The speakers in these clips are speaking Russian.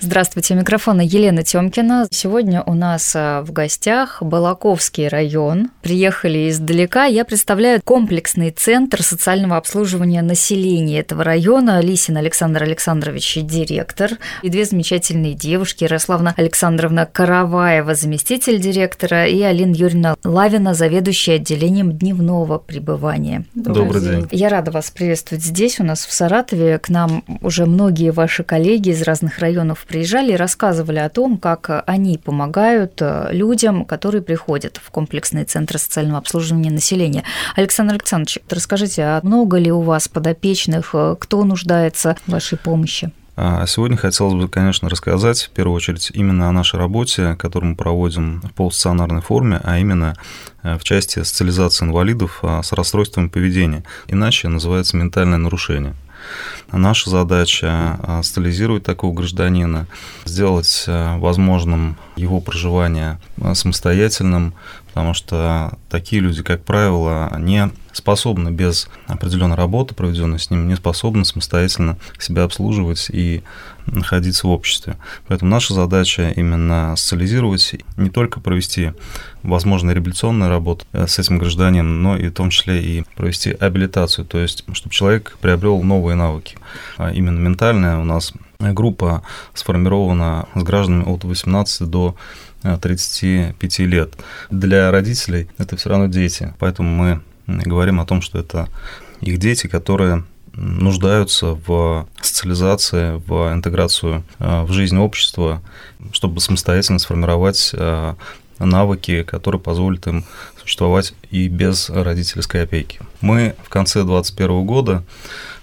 Здравствуйте, у микрофона Елена Тёмкина. Сегодня у нас э, в гостях Балаковский район. Приехали издалека. Я представляю комплексный центр социального обслуживания населения этого района. Лисин Александр Александрович, директор. И две замечательные девушки. Ярославна Александровна Караваева, заместитель директора, и Алина Юрьевна Лавина, заведующая отделением дневного пребывания. Добрый, Добрый день. Я рада вас приветствовать здесь, у нас в Саратове. К нам уже многие ваши коллеги из разных районов приезжали и рассказывали о том, как они помогают э, людям, которые приходят в комплексные центры социального обслуживания населения. Александр Александрович, расскажите, а много ли у вас подопечных, э, кто нуждается в вашей помощи? А сегодня хотелось бы, конечно, рассказать в первую очередь именно о нашей работе, которую мы проводим в полустационарной форме, а именно э, в части социализации инвалидов с расстройством поведения. Иначе называется ментальное нарушение. Наша задача а, стабилизировать такого гражданина, сделать а, возможным его проживание а, самостоятельным, потому что такие люди, как правило, не способны без определенной работы, проведенной с ним, не способны самостоятельно себя обслуживать и находиться в обществе. Поэтому наша задача именно социализировать, не только провести возможно реабилитационную работу э, с этим гражданином, но и в том числе и провести абилитацию, то есть чтобы человек приобрел новые навыки. А именно ментальная у нас группа сформирована с гражданами от 18 до 35 лет. Для родителей это все равно дети, поэтому мы говорим о том, что это их дети, которые нуждаются в социализации, в интеграцию э, в жизнь общества, чтобы самостоятельно сформировать э, навыки, которые позволят им существовать и без родительской опеки. Мы в конце 2021 года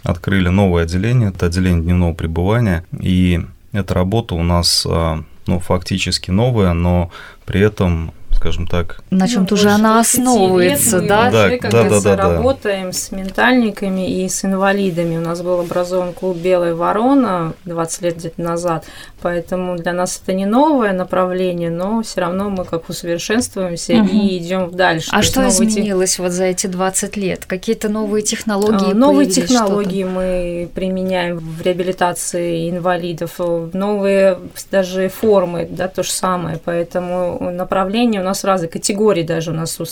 открыли новое отделение, это отделение дневного пребывания, и эта работа у нас э, ну, фактически новая, но при этом скажем так. На чем-то ну, уже она основывается, лет да? Мы да, да, да, да, работаем да. с ментальниками и с инвалидами. У нас был образован клуб «Белая ворона» 20 лет где-то назад, поэтому для нас это не новое направление, но все равно мы как усовершенствуемся угу. и идем дальше. А что изменилось тех... вот за эти 20 лет? Какие-то новые технологии? А, новые технологии мы применяем в реабилитации инвалидов, новые даже формы, да, то же самое, поэтому направление нас разные категории даже у нас. То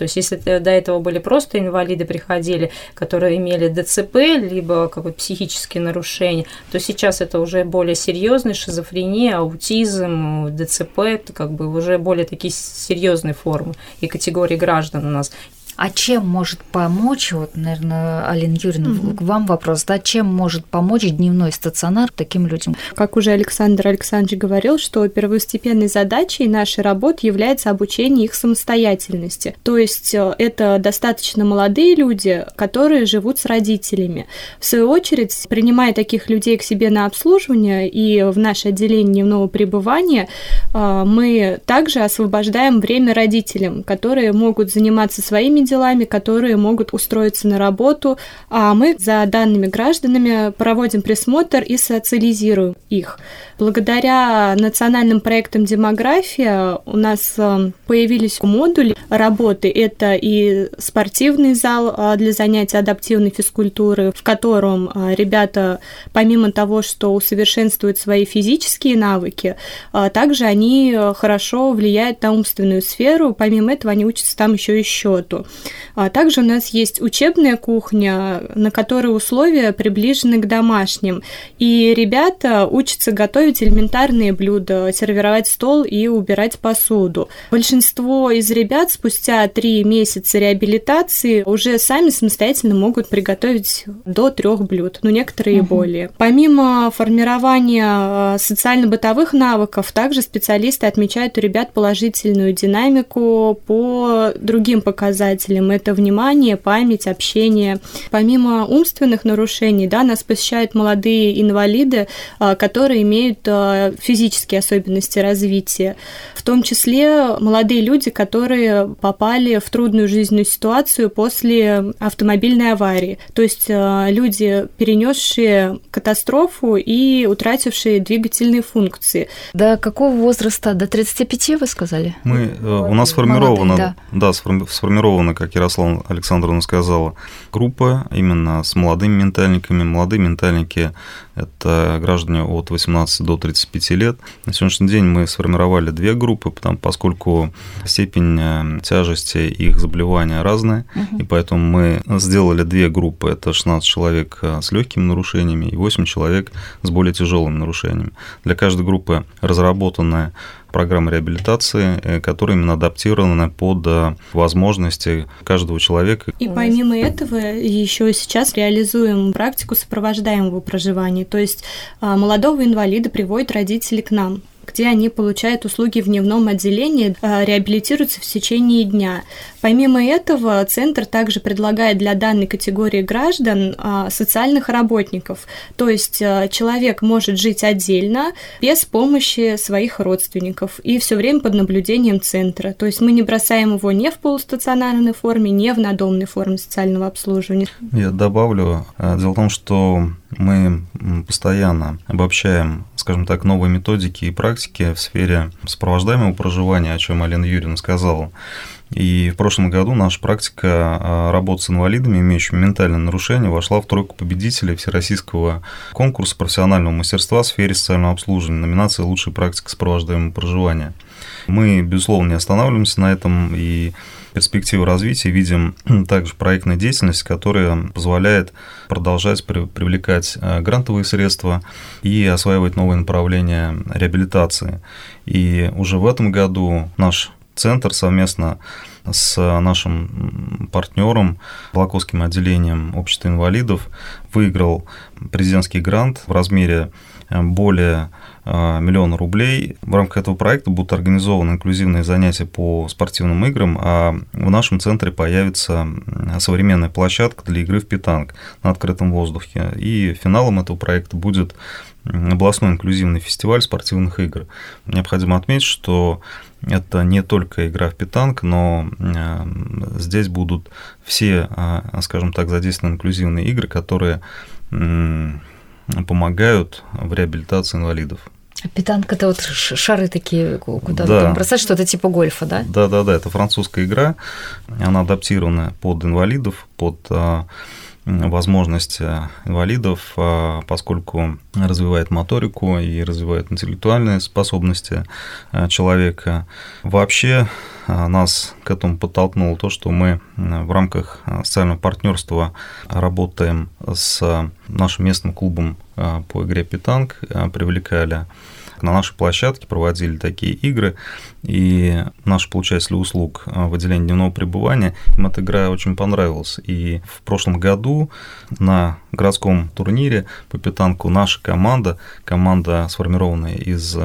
есть, если до этого были просто инвалиды, приходили, которые имели ДЦП, либо какое-то психические нарушения, то сейчас это уже более серьезные шизофрения, аутизм, ДЦП, это как бы уже более такие серьезные формы и категории граждан у нас. А чем может помочь, вот, наверное, Алина Юрьевна, угу. к вам вопрос, да, чем может помочь дневной стационар таким людям? Как уже Александр Александрович говорил, что первостепенной задачей нашей работы является обучение их самостоятельности. То есть э, это достаточно молодые люди, которые живут с родителями. В свою очередь, принимая таких людей к себе на обслуживание и в наше отделение дневного пребывания, э, мы также освобождаем время родителям, которые могут заниматься своими делами, которые могут устроиться на работу, а мы за данными гражданами проводим присмотр и социализируем их. Благодаря национальным проектам демография у нас э, появились модули работы. Это и спортивный зал э, для занятий адаптивной физкультуры, в котором э, ребята, помимо того, что усовершенствуют свои физические навыки, также они хорошо влияют на умственную сферу. Помимо этого, они учатся там еще и счету. А также у нас есть учебная кухня, на которой условия приближены к домашним. И ребята учатся готовить элементарные блюда, сервировать стол и убирать посуду. Большинство из ребят спустя три месяца реабилитации уже сами самостоятельно могут приготовить до трех блюд, но ну, некоторые угу. более. Помимо формирования э, социально-бытовых навыков, также специалисты отмечают у ребят положительную динамику по другим показателям показателям. Это внимание, память, общение. Помимо умственных нарушений, да, нас посещают молодые инвалиды, а, которые имеют а, физические особенности развития. В том числе молодые люди, которые попали в трудную жизненную ситуацию после автомобильной аварии. То есть а, люди, перенесшие катастрофу и утратившие двигательные функции. До какого возраста? До 35 вы сказали? Мы, э, у нас сформировано, да. да, сформирована, как Ярослава Александровна сказала, группа именно с молодыми ментальниками. Молодые ментальники – это граждане от 18 до 35 лет. На сегодняшний день мы сформировали две группы, потому, поскольку степень э, тяжести их заболевания разная, угу. и поэтому мы сделали две группы. Это 16 человек э, с легкими нарушениями и 8 человек с более тяжелыми нарушениями. Для каждой группы разработанная программы реабилитации, э, которые именно адаптированы под э, возможности каждого человека. И помимо этого еще сейчас реализуем практику сопровождаемого проживания. То есть а, молодого инвалида приводят родители к нам где они получают услуги в дневном отделении, а, реабилитируются в течение дня. Помимо этого, Центр также предлагает для данной категории граждан а, социальных работников. То есть а, человек может жить отдельно, без помощи своих родственников, и все время под наблюдением Центра. То есть мы не бросаем его не в полустационарной форме, не в надомной форме социального обслуживания. Я добавлю, дело в том, что мы постоянно обобщаем, скажем так, новые методики и практики в сфере сопровождаемого проживания, о чем Алина Юрьевна сказала. И в прошлом году наша практика а, работы с инвалидами, имеющими ментальное нарушение, вошла в тройку победителей Всероссийского конкурса профессионального мастерства в сфере социального обслуживания, номинация «Лучшая практика сопровождаемого проживания». Мы, безусловно, не останавливаемся на этом и перспективы развития видим также проектная деятельность, которая позволяет продолжать привлекать э, грантовые средства и осваивать новые направления реабилитации. И уже в этом году наш центр совместно с нашим партнером, Волоковским отделением общества инвалидов, выиграл президентский грант в размере э, более миллиона рублей. В рамках этого проекта будут организованы инклюзивные занятия по спортивным играм, а в нашем центре появится современная площадка для игры в питанг на открытом воздухе. И финалом этого проекта будет областной инклюзивный фестиваль спортивных игр. Необходимо отметить, что это не только игра в питанг, но э, здесь будут все, э, скажем так, задействованы инклюзивные игры, которые помогают в реабилитации инвалидов. Питанка это вот шары такие, куда да. там бросать, что-то типа гольфа, да? Да, да, да, это французская игра, она адаптирована под инвалидов, под а, возможности инвалидов, а, поскольку развивает моторику и развивает интеллектуальные способности а, человека. Вообще нас к этому подтолкнуло то, что мы в рамках социального партнерства работаем с нашим местным клубом по игре «Питанг», привлекали на нашей площадке проводили такие игры, и наши получатели услуг в отделении дневного пребывания, им эта игра очень понравилась. И в прошлом году на городском турнире по питанку наша команда, команда, сформированная из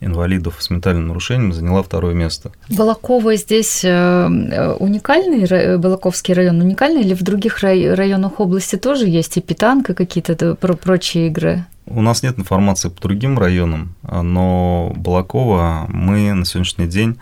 инвалидов с ментальным нарушением, заняла второе место. Балакова здесь э, уникальный, Балаковский район уникальный, или в других районах области тоже есть и питанка, какие-то прочие игры? У нас нет информации по другим районам, но Балакова мы на сегодняшний день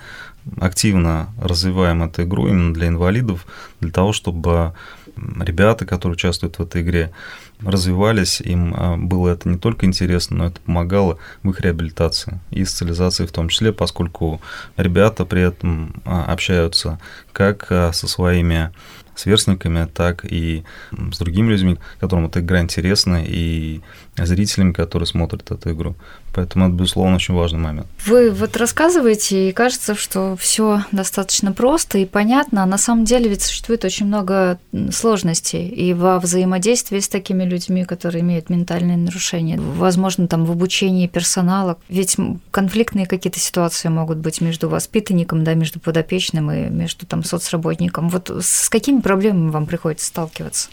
активно развиваем эту игру именно для инвалидов, для того, чтобы ребята, которые участвуют в этой игре, развивались, им а, было это не только интересно, но это помогало в их реабилитации и социализации в том числе, поскольку ребята при этом а, общаются как а, со своими сверстниками, так и с другими людьми, которым эта игра интересна, и зрителями, которые смотрят эту игру. Поэтому это, безусловно, очень важный момент. Вы вот рассказываете, и кажется, что все достаточно просто и понятно, а на самом деле ведь существует очень много сложностей и во взаимодействии с такими людьми, которые имеют ментальные нарушения, возможно, там в обучении персонала. Ведь конфликтные какие-то ситуации могут быть между воспитанником, да, между подопечным и между там соцработником. Вот с какими проблемами вам приходится сталкиваться?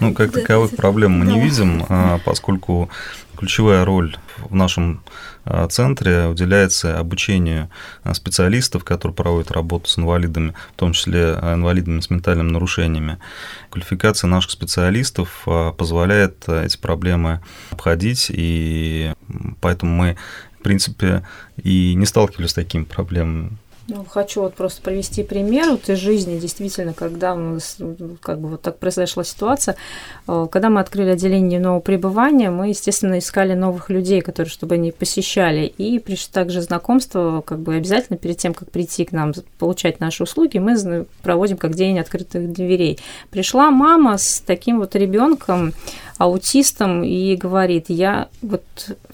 Ну, как таковых проблем мы не видим, а поскольку ключевая роль в нашем а, центре уделяется обучению а, специалистов, которые проводят работу с инвалидами, в том числе инвалидами с ментальными нарушениями. Квалификация наших специалистов позволяет эти проблемы обходить, и поэтому мы, в принципе, и не сталкивались с такими проблемами. Ну, хочу вот просто привести пример вот из жизни, действительно, когда у нас как бы вот так произошла ситуация, э, когда мы открыли отделение нового пребывания, мы, естественно, искали новых людей, которые, чтобы они посещали, и пришли также знакомство, как бы обязательно перед тем, как прийти к нам получать наши услуги, мы проводим как день открытых дверей. Пришла мама с таким вот ребенком, аутистом и говорит, я вот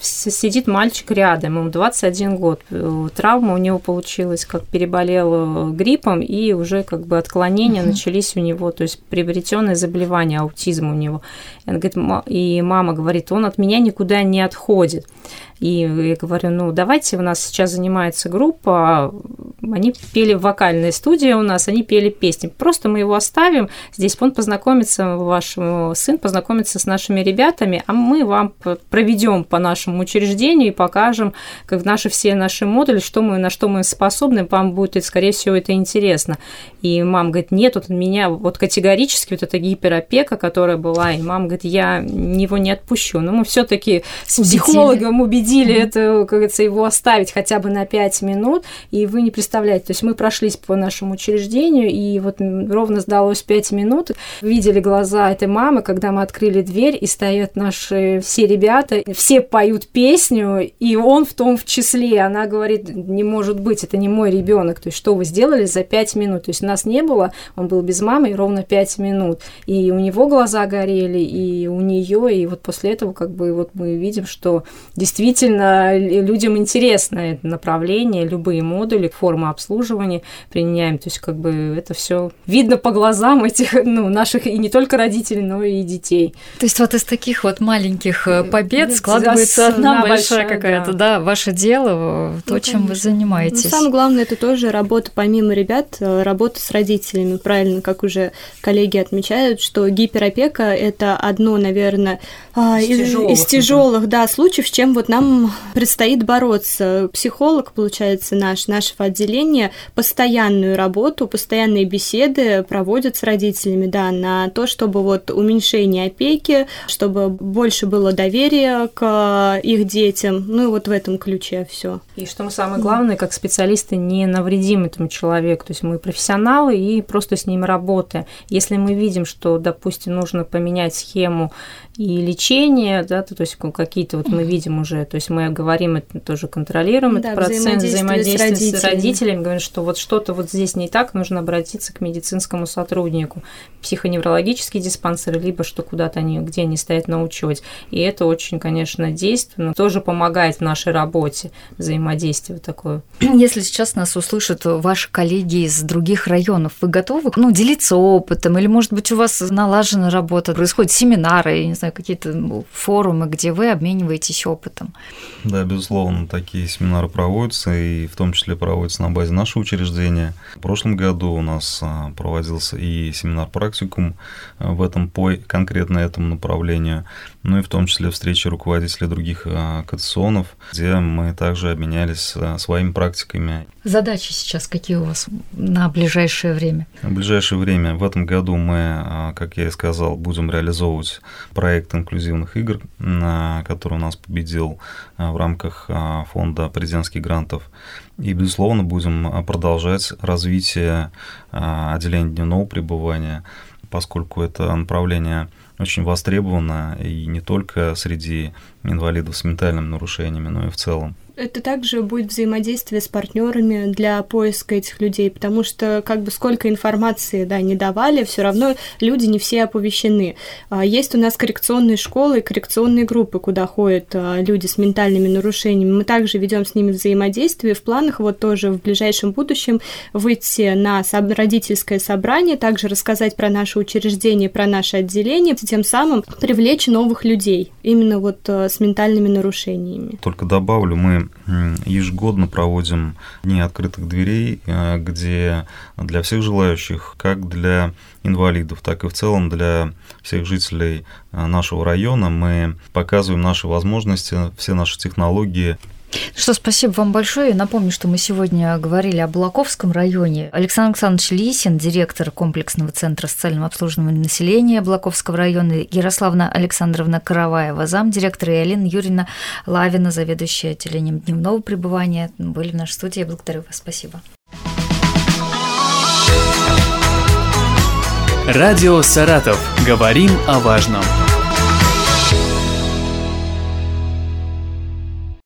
сидит мальчик рядом, ему 21 год, э, травма у него получилась, как переболел гриппом, и уже как бы отклонения uh-huh. начались у него, то есть приобретенное заболевание, аутизм у него. И мама говорит, он от меня никуда не отходит. И я говорю, ну, давайте, у нас сейчас занимается группа, они пели в вокальной студии у нас, они пели песни. Просто мы его оставим, здесь он познакомится, ваш сын познакомится с нашими ребятами, а мы вам проведем по нашему учреждению и покажем, как наши все наши модули, что мы, на что мы способны, вам будет, скорее всего, это интересно. И мама говорит, нет, вот меня вот категорически вот эта гиперопека, которая была, и мама говорит, я его не отпущу. Но мы все таки с психологом убедили это, как говорится, его оставить хотя бы на 5 минут, и вы не представляете, то есть мы прошлись по нашему учреждению, и вот ровно сдалось 5 минут, видели глаза этой мамы, когда мы открыли дверь, и стоят наши все ребята, все поют песню, и он в том в числе, она говорит, не может быть, это не мой ребенок, то есть что вы сделали за 5 минут, то есть нас не было, он был без мамы, ровно 5 минут, и у него глаза горели, и у нее, и вот после этого как бы вот мы видим, что действительно людям интересно это направление, любые модули, формы обслуживания применяем. То есть как бы это все видно по глазам этих, ну, наших и не только родителей, но и детей. То есть вот из таких вот маленьких э, побед складывается одна большая, какая-то, да. да, ваше дело, то, ну, чем конечно. вы занимаетесь. Ну, самое главное, это тоже работа помимо ребят, э, работа с родителями. Правильно, как уже коллеги отмечают, что гиперопека – это одно, наверное, а, из, из тяжелых, из тяжелых да, случаев, с чем вот нам нам предстоит бороться. Психолог, получается, наш, нашего отделения постоянную работу, постоянные беседы проводят с родителями, да, на то, чтобы вот уменьшение опеки, чтобы больше было доверия к их детям, ну и вот в этом ключе все. И что мы самое главное, как специалисты не навредим этому человеку, то есть мы профессионалы и просто с ним работаем. Если мы видим, что, допустим, нужно поменять схему и лечения, да, то, то есть какие-то вот мы видим уже, то есть мы говорим, это тоже контролируем да, этот процесс взаимодействия с родителями. с родителями, говорим, что вот что-то вот здесь не так, нужно обратиться к медицинскому сотруднику, психоневрологический диспансер, либо что куда-то они, где они стоят на учете. И это очень, конечно, действенно, тоже помогает в нашей работе взаимодействие такое. Если сейчас нас услышат ваши коллеги из других районов, вы готовы ну, делиться опытом? Или, может быть, у вас налажена работа, происходят семинары, я не знаю, какие-то форумы, где вы обмениваетесь опытом. Да, безусловно, такие семинары проводятся, и в том числе проводятся на базе нашего учреждения. В прошлом году у нас а, проводился и семинар-практикум а, в этом по конкретно этому направлению, ну и в том числе встречи руководителей других а, катационов, где мы также обменялись своими практиками. Задачи сейчас какие у вас на ближайшее время? На ближайшее время в этом году мы, как я и сказал, будем реализовывать проект инклюзивных игр, который у нас победил а, в рамках а, фонда президентских грантов. И, безусловно, будем а, продолжать развитие отделения дневного пребывания, поскольку это направление очень востребовано и не только среди инвалидов с ментальными нарушениями, но и в целом. Это также будет взаимодействие с партнерами для поиска этих людей, потому что как бы сколько информации да, не давали, все равно люди не все оповещены. А, есть у нас коррекционные школы коррекционные группы, куда ходят а, люди с ментальными нарушениями. Мы также ведем с ними взаимодействие. В планах вот тоже в ближайшем будущем выйти на родительское собрание, также рассказать про наше учреждение, про наше отделение, тем самым привлечь новых людей, именно вот а, с ментальными нарушениями. Только добавлю, мы ежегодно проводим дни открытых дверей, э, где для всех желающих, как для инвалидов, так и в целом для всех жителей э, нашего района мы показываем наши возможности, все наши технологии, что, спасибо вам большое. Напомню, что мы сегодня говорили о Балаковском районе. Александр Александрович Лисин, директор комплексного центра социального обслуживания населения Балаковского района, Ярославна Александровна Караваева, замдиректора, и Алина Юрьевна Лавина, заведующая отделением дневного пребывания, были в нашей студии. Я благодарю вас. Спасибо. Радио «Саратов». Говорим о важном.